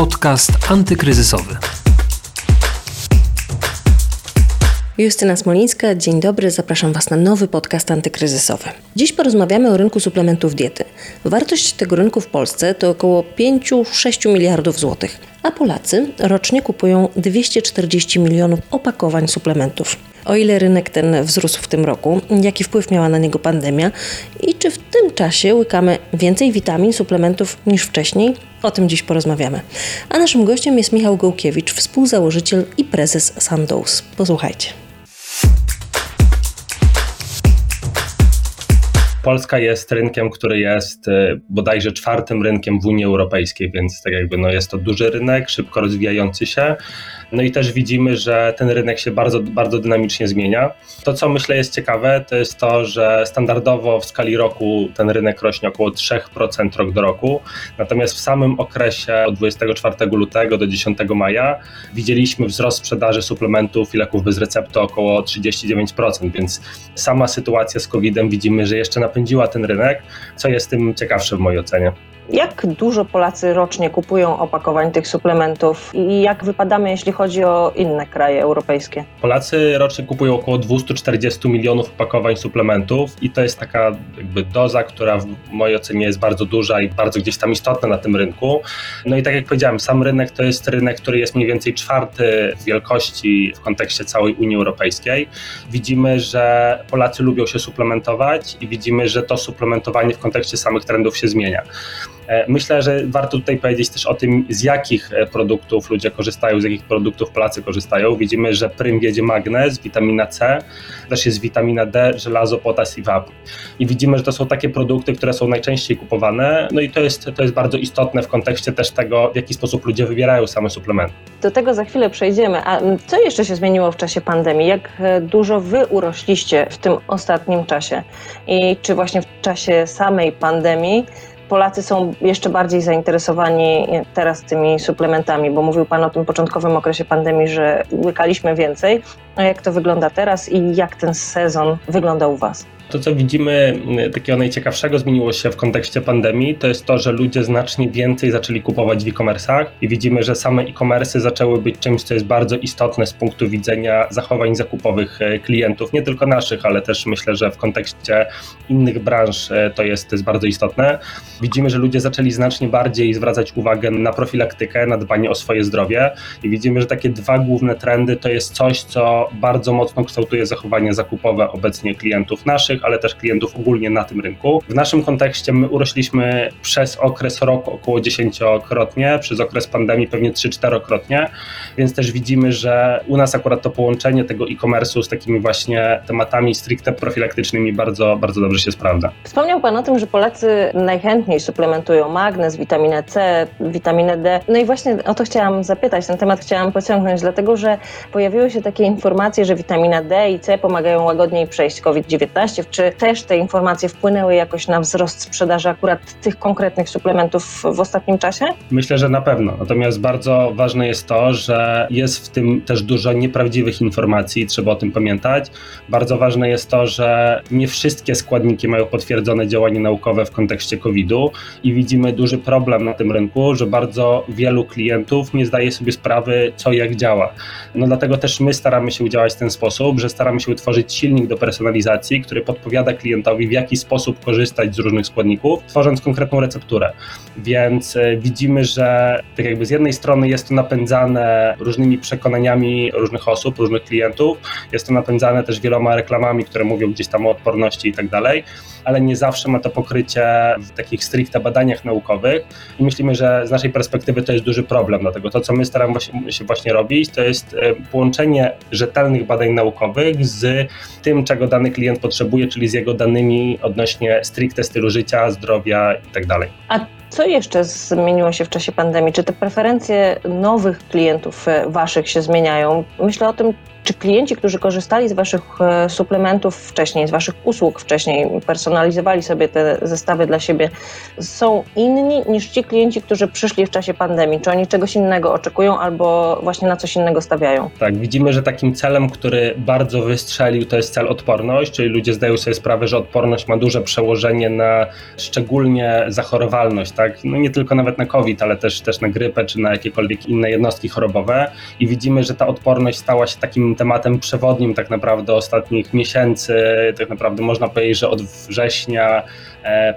Podcast antykryzysowy. Justyna Smolińska, dzień dobry, zapraszam Was na nowy podcast antykryzysowy. Dziś porozmawiamy o rynku suplementów diety. Wartość tego rynku w Polsce to około 5-6 miliardów złotych, a Polacy rocznie kupują 240 milionów opakowań suplementów. O ile rynek ten wzrósł w tym roku, jaki wpływ miała na niego pandemia i czy w tym czasie łykamy więcej witamin, suplementów niż wcześniej? O tym dziś porozmawiamy. A naszym gościem jest Michał Gołkiewicz, współzałożyciel i prezes Sandoz. Posłuchajcie. Polska jest rynkiem, który jest y, bodajże czwartym rynkiem w Unii Europejskiej, więc tak jakby no jest to duży rynek, szybko rozwijający się. No i też widzimy, że ten rynek się bardzo, bardzo dynamicznie zmienia. To, co myślę jest ciekawe, to jest to, że standardowo w skali roku ten rynek rośnie około 3% rok do roku, natomiast w samym okresie od 24 lutego do 10 maja widzieliśmy wzrost sprzedaży suplementów i leków bez recepty około 39%, więc sama sytuacja z COVID-em widzimy, że jeszcze napędziła ten rynek, co jest tym ciekawsze w mojej ocenie. Jak dużo Polacy rocznie kupują opakowań tych suplementów i jak wypadamy, jeśli chodzi o inne kraje europejskie? Polacy rocznie kupują około 240 milionów opakowań suplementów i to jest taka jakby doza, która w mojej ocenie jest bardzo duża i bardzo gdzieś tam istotna na tym rynku. No i tak jak powiedziałem, sam rynek to jest rynek, który jest mniej więcej czwarty w wielkości w kontekście całej Unii Europejskiej. Widzimy, że Polacy lubią się suplementować i widzimy, że to suplementowanie w kontekście samych trendów się zmienia. E, myślę, że warto tutaj powiedzieć też o tym, z jakich e, produktów ludzie korzystają, z jakich produktów Polacy korzystają. Widzimy, że prym wiedzie magnez, witamina C, też jest witamina D, żelazo, potas i wapń. I widzimy, że to są takie produkty, które są najczęściej kupowane, no i to jest, to jest bardzo istotne w kontekście też tego, w jaki sposób ludzie wybierają same suplementy. Do tego za chwilę przejdziemy. A co jeszcze się zmieniło w czasie pandemii? Jak e, dużo wy urośliście w tym ostatnim czasie? I czy właśnie w czasie samej pandemii Polacy są jeszcze bardziej zainteresowani teraz tymi suplementami, bo mówił Pan o tym początkowym okresie pandemii, że łykaliśmy więcej. A jak to wygląda teraz i jak ten sezon wygląda u Was? To, co widzimy y, takiego najciekawszego zmieniło się w kontekście pandemii, to jest to, że ludzie znacznie więcej zaczęli kupować w e-commerce'ach i widzimy, że same e-commerce'y zaczęły być czymś, co jest bardzo istotne z punktu widzenia zachowań zakupowych y, klientów, nie tylko naszych, ale też myślę, że w kontekście innych branż y, to jest, to jest bardzo istotne. Widzimy, że ludzie zaczęli znacznie bardziej zwracać uwagę na profilaktykę, na dbanie o swoje zdrowie i widzimy, że takie dwa główne trendy to jest coś, co bardzo mocno kształtuje zachowania zakupowe obecnie klientów naszych, ale też klientów ogólnie na tym rynku. W naszym kontekście my urośliśmy przez okres roku około dziesięciokrotnie, przez okres pandemii pewnie 3-4-krotnie, więc też widzimy, że u nas akurat to połączenie tego e-commerce'u z takimi właśnie tematami stricte profilaktycznymi bardzo, bardzo dobrze się sprawdza. Wspomniał Pan o tym, że Polacy najchętniej suplementują magnez, witaminę C, witaminę D. No i właśnie o to chciałam zapytać, ten temat chciałam pociągnąć, dlatego że pojawiły się takie informacje, że witamina D i C pomagają łagodniej przejść COVID-19 czy też te informacje wpłynęły jakoś na wzrost sprzedaży akurat tych konkretnych suplementów w ostatnim czasie? Myślę, że na pewno. Natomiast bardzo ważne jest to, że jest w tym też dużo nieprawdziwych informacji, trzeba o tym pamiętać. Bardzo ważne jest to, że nie wszystkie składniki mają potwierdzone działanie naukowe w kontekście COVID-u i widzimy duży problem na tym rynku, że bardzo wielu klientów nie zdaje sobie sprawy, co jak działa. No dlatego też my staramy się działać w ten sposób, że staramy się utworzyć silnik do personalizacji, który podpowiada klientowi, w jaki sposób korzystać z różnych składników, tworząc konkretną recepturę. Więc e, widzimy, że tak jakby z jednej strony jest to napędzane różnymi przekonaniami różnych osób, różnych klientów, jest to napędzane też wieloma reklamami, które mówią gdzieś tam o odporności i tak dalej, ale nie zawsze ma to pokrycie w takich stricte badaniach naukowych i myślimy, że z naszej perspektywy to jest duży problem, dlatego to, co my staramy się właśnie robić, to jest e, połączenie rzetelnych badań naukowych z tym, czego dany klient potrzebuje, czyli z jego danymi odnośnie stricte stylu życia, zdrowia itd. Tak A co jeszcze zmieniło się w czasie pandemii? Czy te preferencje nowych klientów e, waszych się zmieniają? Myślę o tym, Czy klienci, którzy korzystali z Waszych e, suplementów wcześniej, z Waszych usług wcześniej, personalizowali sobie te zestawy dla siebie, są inni niż ci klienci, którzy przyszli w czasie pandemii? Czy oni czegoś innego oczekują albo właśnie na coś innego stawiają? Tak, widzimy, że takim celem, który bardzo wystrzelił, to jest cel odporność, czyli ludzie zdają sobie sprawę, że odporność ma duże przełożenie na szczególnie zachorowalność, tak? No nie tylko nawet na COVID, ale też, też na grypę czy na jakiekolwiek inne jednostki chorobowe i widzimy, że ta odporność stała się takim tematem przewodnim tak naprawdę ostatnich miesięcy, tak naprawdę można powiedzieć, że od września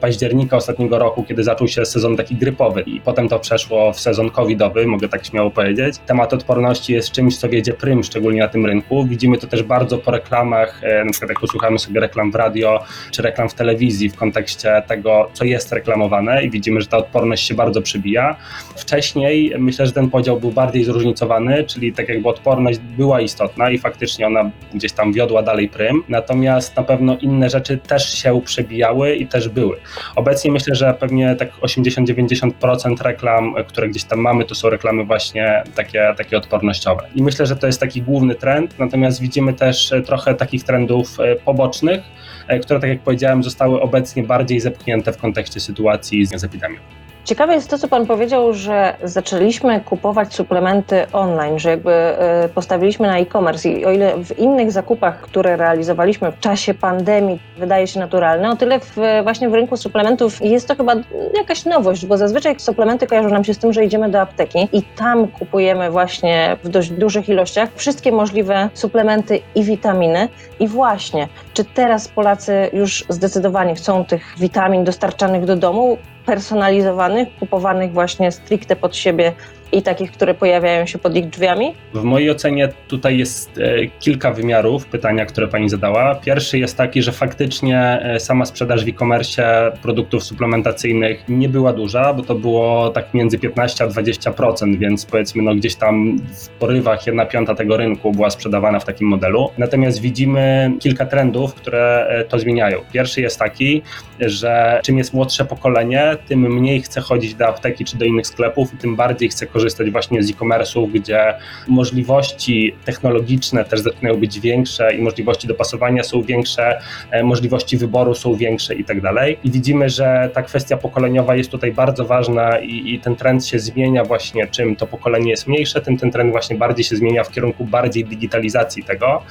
października ostatniego roku, kiedy zaczął się sezon taki grypowy i potem to przeszło w sezon covidowy, mogę tak śmiało powiedzieć. Temat odporności jest czymś, co wiedzie prym, szczególnie na tym rynku. Widzimy to też bardzo po reklamach, e, na przykład jak posłuchamy sobie reklam w radio czy reklam w telewizji w kontekście tego, co jest reklamowane i widzimy, że ta odporność się bardzo przybija. Wcześniej myślę, że ten podział był bardziej zróżnicowany, czyli tak jakby odporność była istotna i faktycznie ona gdzieś tam wiodła dalej prym, natomiast na pewno inne rzeczy też się przebijały i też były. Obecnie myślę, że pewnie tak 80-90% reklam, które gdzieś tam mamy, to są reklamy właśnie takie, takie odpornościowe. I myślę, że to jest taki główny trend, natomiast widzimy też trochę takich trendów e, pobocznych, e, które, tak jak powiedziałem, zostały obecnie bardziej zepchnięte w kontekście sytuacji z epidemią. Ciekawe jest to, co Pan powiedział, że zaczęliśmy kupować suplementy online, że jakby e, postawiliśmy na e-commerce i o ile w innych zakupach, które realizowaliśmy w czasie pandemii wydaje się naturalne, o tyle w, właśnie w rynku suplementów jest to chyba jakaś nowość, bo zazwyczaj suplementy kojarzą nam się z tym, że idziemy do apteki i tam kupujemy właśnie w dość dużych ilościach wszystkie możliwe suplementy i witaminy. I właśnie, czy teraz Polacy już zdecydowanie chcą tych witamin dostarczanych do domu? personalizowanych, kupowanych właśnie stricte pod siebie i takich, które pojawiają się pod ich drzwiami? W mojej ocenie tutaj jest e, kilka wymiarów pytania, które pani zadała. Pierwszy jest taki, że faktycznie e, sama sprzedaż w e-commerce produktów suplementacyjnych nie była duża, bo to było tak między 15 a 20%, więc powiedzmy no gdzieś tam w porywach jedna piąta tego rynku była sprzedawana w takim modelu. Natomiast widzimy kilka trendów, które e, to zmieniają. Pierwszy jest taki, że czym jest młodsze pokolenie, tym mniej chce chodzić do apteki czy do innych sklepów i tym bardziej chce korzystać korzystać właśnie z e-commerce'ów, gdzie możliwości technologiczne też zaczynają być większe i możliwości dopasowania są większe, e, możliwości wyboru są większe i tak dalej. I widzimy, że ta kwestia pokoleniowa jest tutaj bardzo ważna i, i ten trend się zmienia właśnie, czym to pokolenie jest mniejsze, tym ten trend właśnie bardziej się zmienia w kierunku bardziej digitalizacji tego.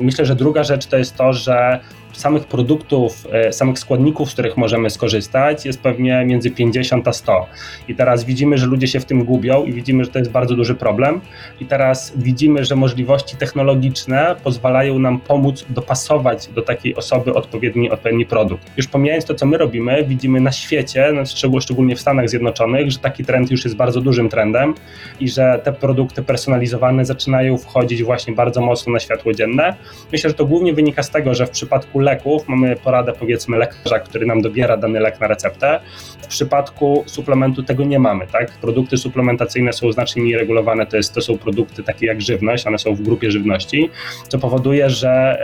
Myślę, że druga rzecz to jest to, że samych produktów, e, samych składników, z których możemy skorzystać, jest pewnie między 50 a 100. I teraz widzimy, że ludzie się w tym gubią i widzimy, że to jest bardzo duży problem. I teraz widzimy, że możliwości technologiczne pozwalają nam pomóc dopasować do takiej osoby odpowiedni, odpowiedni produkt. Już pomijając to, co my robimy, widzimy na świecie, szczególnie w Stanach Zjednoczonych, że taki trend już jest bardzo dużym trendem i że te produkty personalizowane zaczynają wchodzić właśnie bardzo mocno na światło dzienne. Myślę, że to głównie wynika z tego, że w przypadku leków mamy poradę powiedzmy lekarza, który nam dobiera dany lek na receptę. W przypadku suplementu tego nie mamy, tak? Produkty suplementacyjne są znacznie mniej regulowane, to, jest, to są produkty takie jak żywność, one są w grupie żywności, co powoduje, że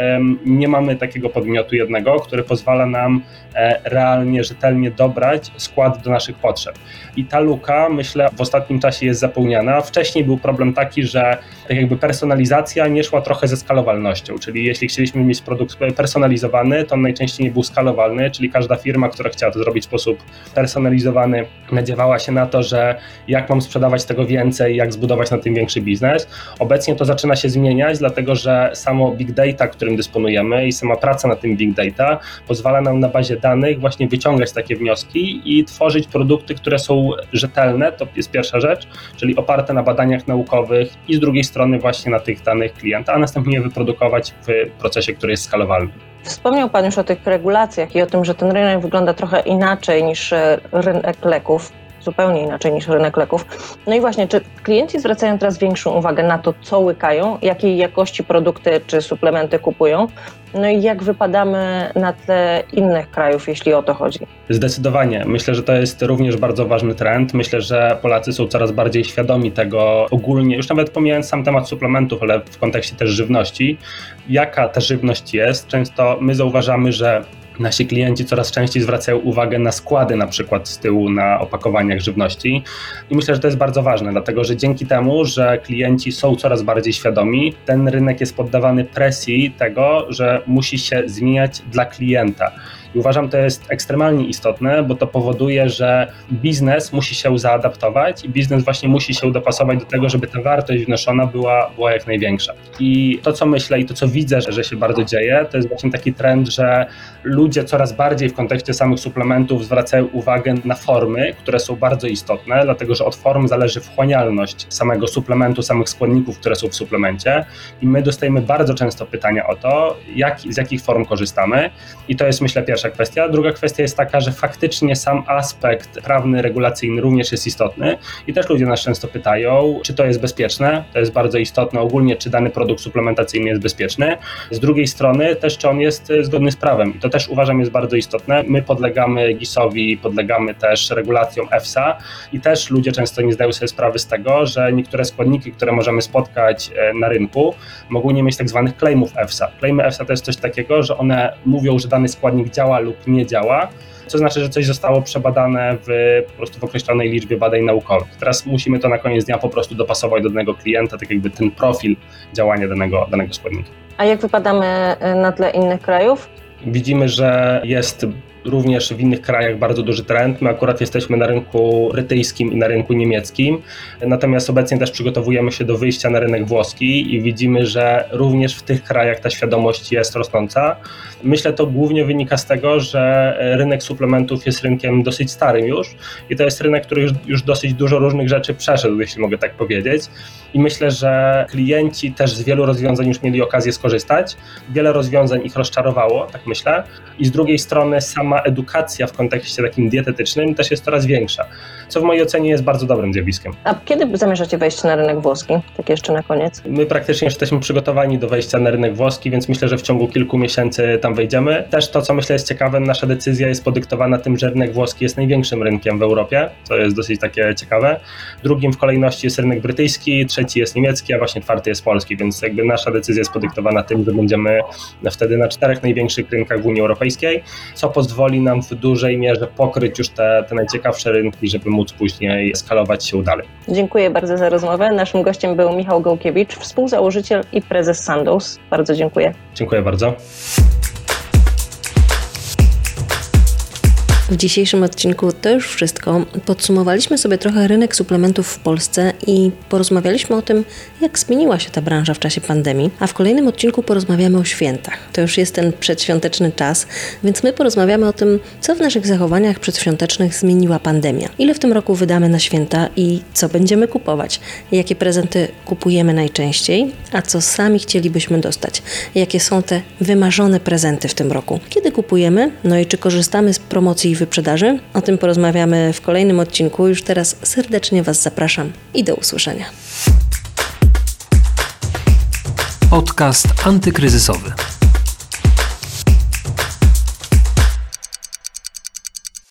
nie mamy takiego podmiotu jednego, który pozwala nam e, realnie, rzetelnie dobrać skład do naszych potrzeb. I ta luka, myślę, w ostatnim czasie jest zapełniana. Wcześniej był problem taki, że tak jakby personalizacja nie szła trochę ze skalowalnością, czyli jeśli chcieliśmy mieć produkt personalizowany, to on najczęściej nie był skalowalny, czyli każda firma, która chciała to zrobić w sposób personalizowany, nadziewała się na to, że jak mam sprzedawać tego więcej, jak zbudować na tym większy biznes. Obecnie to zaczyna się zmieniać, dlatego że samo big data, którym dysponujemy i sama praca na tym big data pozwala nam na bazie danych właśnie wyciągać takie wnioski i tworzyć produkty, które są rzetelne, to jest pierwsza rzecz, czyli oparte na badaniach naukowych i z drugiej strony właśnie na tych danych klienta, a następnie wyprodukować w procesie, który jest skalowalny. Wspomniał Pan już o tych regulacjach i o tym, że ten rynek wygląda trochę inaczej niż e, rynek leków, zupełnie inaczej niż rynek leków. No i właśnie, czy klienci zwracają teraz większą uwagę na to, co łykają, jakiej jakości produkty czy suplementy kupują, no i jak wypadamy na tle innych krajów, jeśli o to chodzi? Zdecydowanie. Myślę, że to jest również bardzo ważny trend. Myślę, że Polacy są coraz bardziej świadomi tego ogólnie, już nawet pomijając sam temat suplementów, ale w kontekście też żywności, jaka ta żywność jest. Często my zauważamy, że Nasi klienci coraz częściej zwracają uwagę na składy, na przykład z tyłu na opakowaniach żywności. I myślę, że to jest bardzo ważne, dlatego że dzięki temu, że klienci są coraz bardziej świadomi, ten rynek jest poddawany presji tego, że musi się zmieniać dla klienta. I uważam, to jest ekstremalnie istotne, bo to powoduje, że biznes musi się zaadaptować i biznes właśnie musi się dopasować do tego, żeby ta wartość wnoszona była, była jak największa. I to, co myślę i to, co widzę, że, że się bardzo dzieje, to jest właśnie taki trend, że ludzie coraz bardziej w kontekście samych suplementów zwracają uwagę na formy, które są bardzo istotne, dlatego że od form zależy wchłanialność samego suplementu, samych składników, które są w suplemencie. I my dostajemy bardzo często pytania o to, jak, z jakich form korzystamy. I to jest, myślę, pierwsze pierwsza kwestia. Druga kwestia jest taka, że faktycznie sam aspekt prawny, regulacyjny również jest istotny i też ludzie nas często pytają, czy to jest bezpieczne. To jest bardzo istotne ogólnie, czy dany produkt suplementacyjny jest bezpieczny. Z drugiej strony też, czy on jest e, zgodny z prawem. I to też uważam jest bardzo istotne. My podlegamy GIS-owi, podlegamy też regulacjom EFSA i też ludzie często nie zdają sobie sprawy z tego, że niektóre składniki, które możemy spotkać e, na rynku, mogą nie mieć tak zwanych claimów EFSA. Claimy EFSA to jest coś takiego, że one mówią, że dany składnik działa działa lub nie działa, co znaczy, że coś zostało przebadane w, po prostu w określonej liczbie badań naukowych. Teraz musimy to na koniec dnia po prostu dopasować do danego klienta, tak jakby ten profil działania danego, danego składnika. A jak wypadamy y, na tle innych krajów? Widzimy, że jest również w innych krajach bardzo duży trend. My akurat jesteśmy na rynku brytyjskim i na rynku niemieckim, natomiast obecnie też przygotowujemy się do wyjścia na rynek włoski i widzimy, że również w tych krajach ta świadomość jest rosnąca. Myślę, to głównie wynika z tego, że rynek suplementów jest rynkiem dosyć starym już i to jest rynek, który już, już dosyć dużo różnych rzeczy przeszedł, jeśli mogę tak powiedzieć. I myślę, że klienci też z wielu rozwiązań już mieli okazję skorzystać. Wiele rozwiązań ich rozczarowało, tak myślę. I z drugiej strony sama edukacja w kontekście takim dietetycznym też jest coraz większa, co w mojej ocenie jest bardzo dobrym zjawiskiem. A kiedy zamierzacie wejść na rynek włoski? Tak jeszcze na koniec. My praktycznie już jesteśmy przygotowani do wejścia na rynek włoski, więc myślę, że w ciągu kilku miesięcy tam wejdziemy. Też to, co myślę jest ciekawe, nasza decyzja jest podyktowana tym, że rynek włoski jest największym rynkiem w Europie, co jest dosyć takie ciekawe. Drugim w kolejności jest rynek brytyjski, trzeci jest niemiecki, a właśnie czwarty jest polski, więc jakby nasza decyzja jest podyktowana tym, że będziemy wtedy na czterech największych rynkach w Unii Europejskiej, co pozwoli nam w dużej mierze pokryć już te, te najciekawsze rynki, żeby móc później skalować się dalej. Dziękuję bardzo za rozmowę. Naszym gościem był Michał Gołkiewicz, współzałożyciel i prezes Sandoz. Bardzo dziękuję. Dziękuję bardzo. W dzisiejszym odcinku to już wszystko. Podsumowaliśmy sobie trochę rynek suplementów w Polsce i porozmawialiśmy o tym, jak zmieniła się ta branża w czasie pandemii. A w kolejnym odcinku porozmawiamy o świętach. To już jest ten przedświąteczny czas, więc my porozmawiamy o tym, co w naszych zachowaniach przedświątecznych zmieniła pandemia. Ile w tym roku wydamy na święta i co będziemy kupować? Jakie prezenty kupujemy najczęściej, a co sami chcielibyśmy dostać? Jakie są te wymarzone prezenty w tym roku? Kiedy kupujemy? No i czy korzystamy z promocji wyprzedaży. O tym porozmawiamy w kolejnym odcinku. Już teraz serdecznie Was zapraszam i do usłyszenia. Podcast antykryzysowy.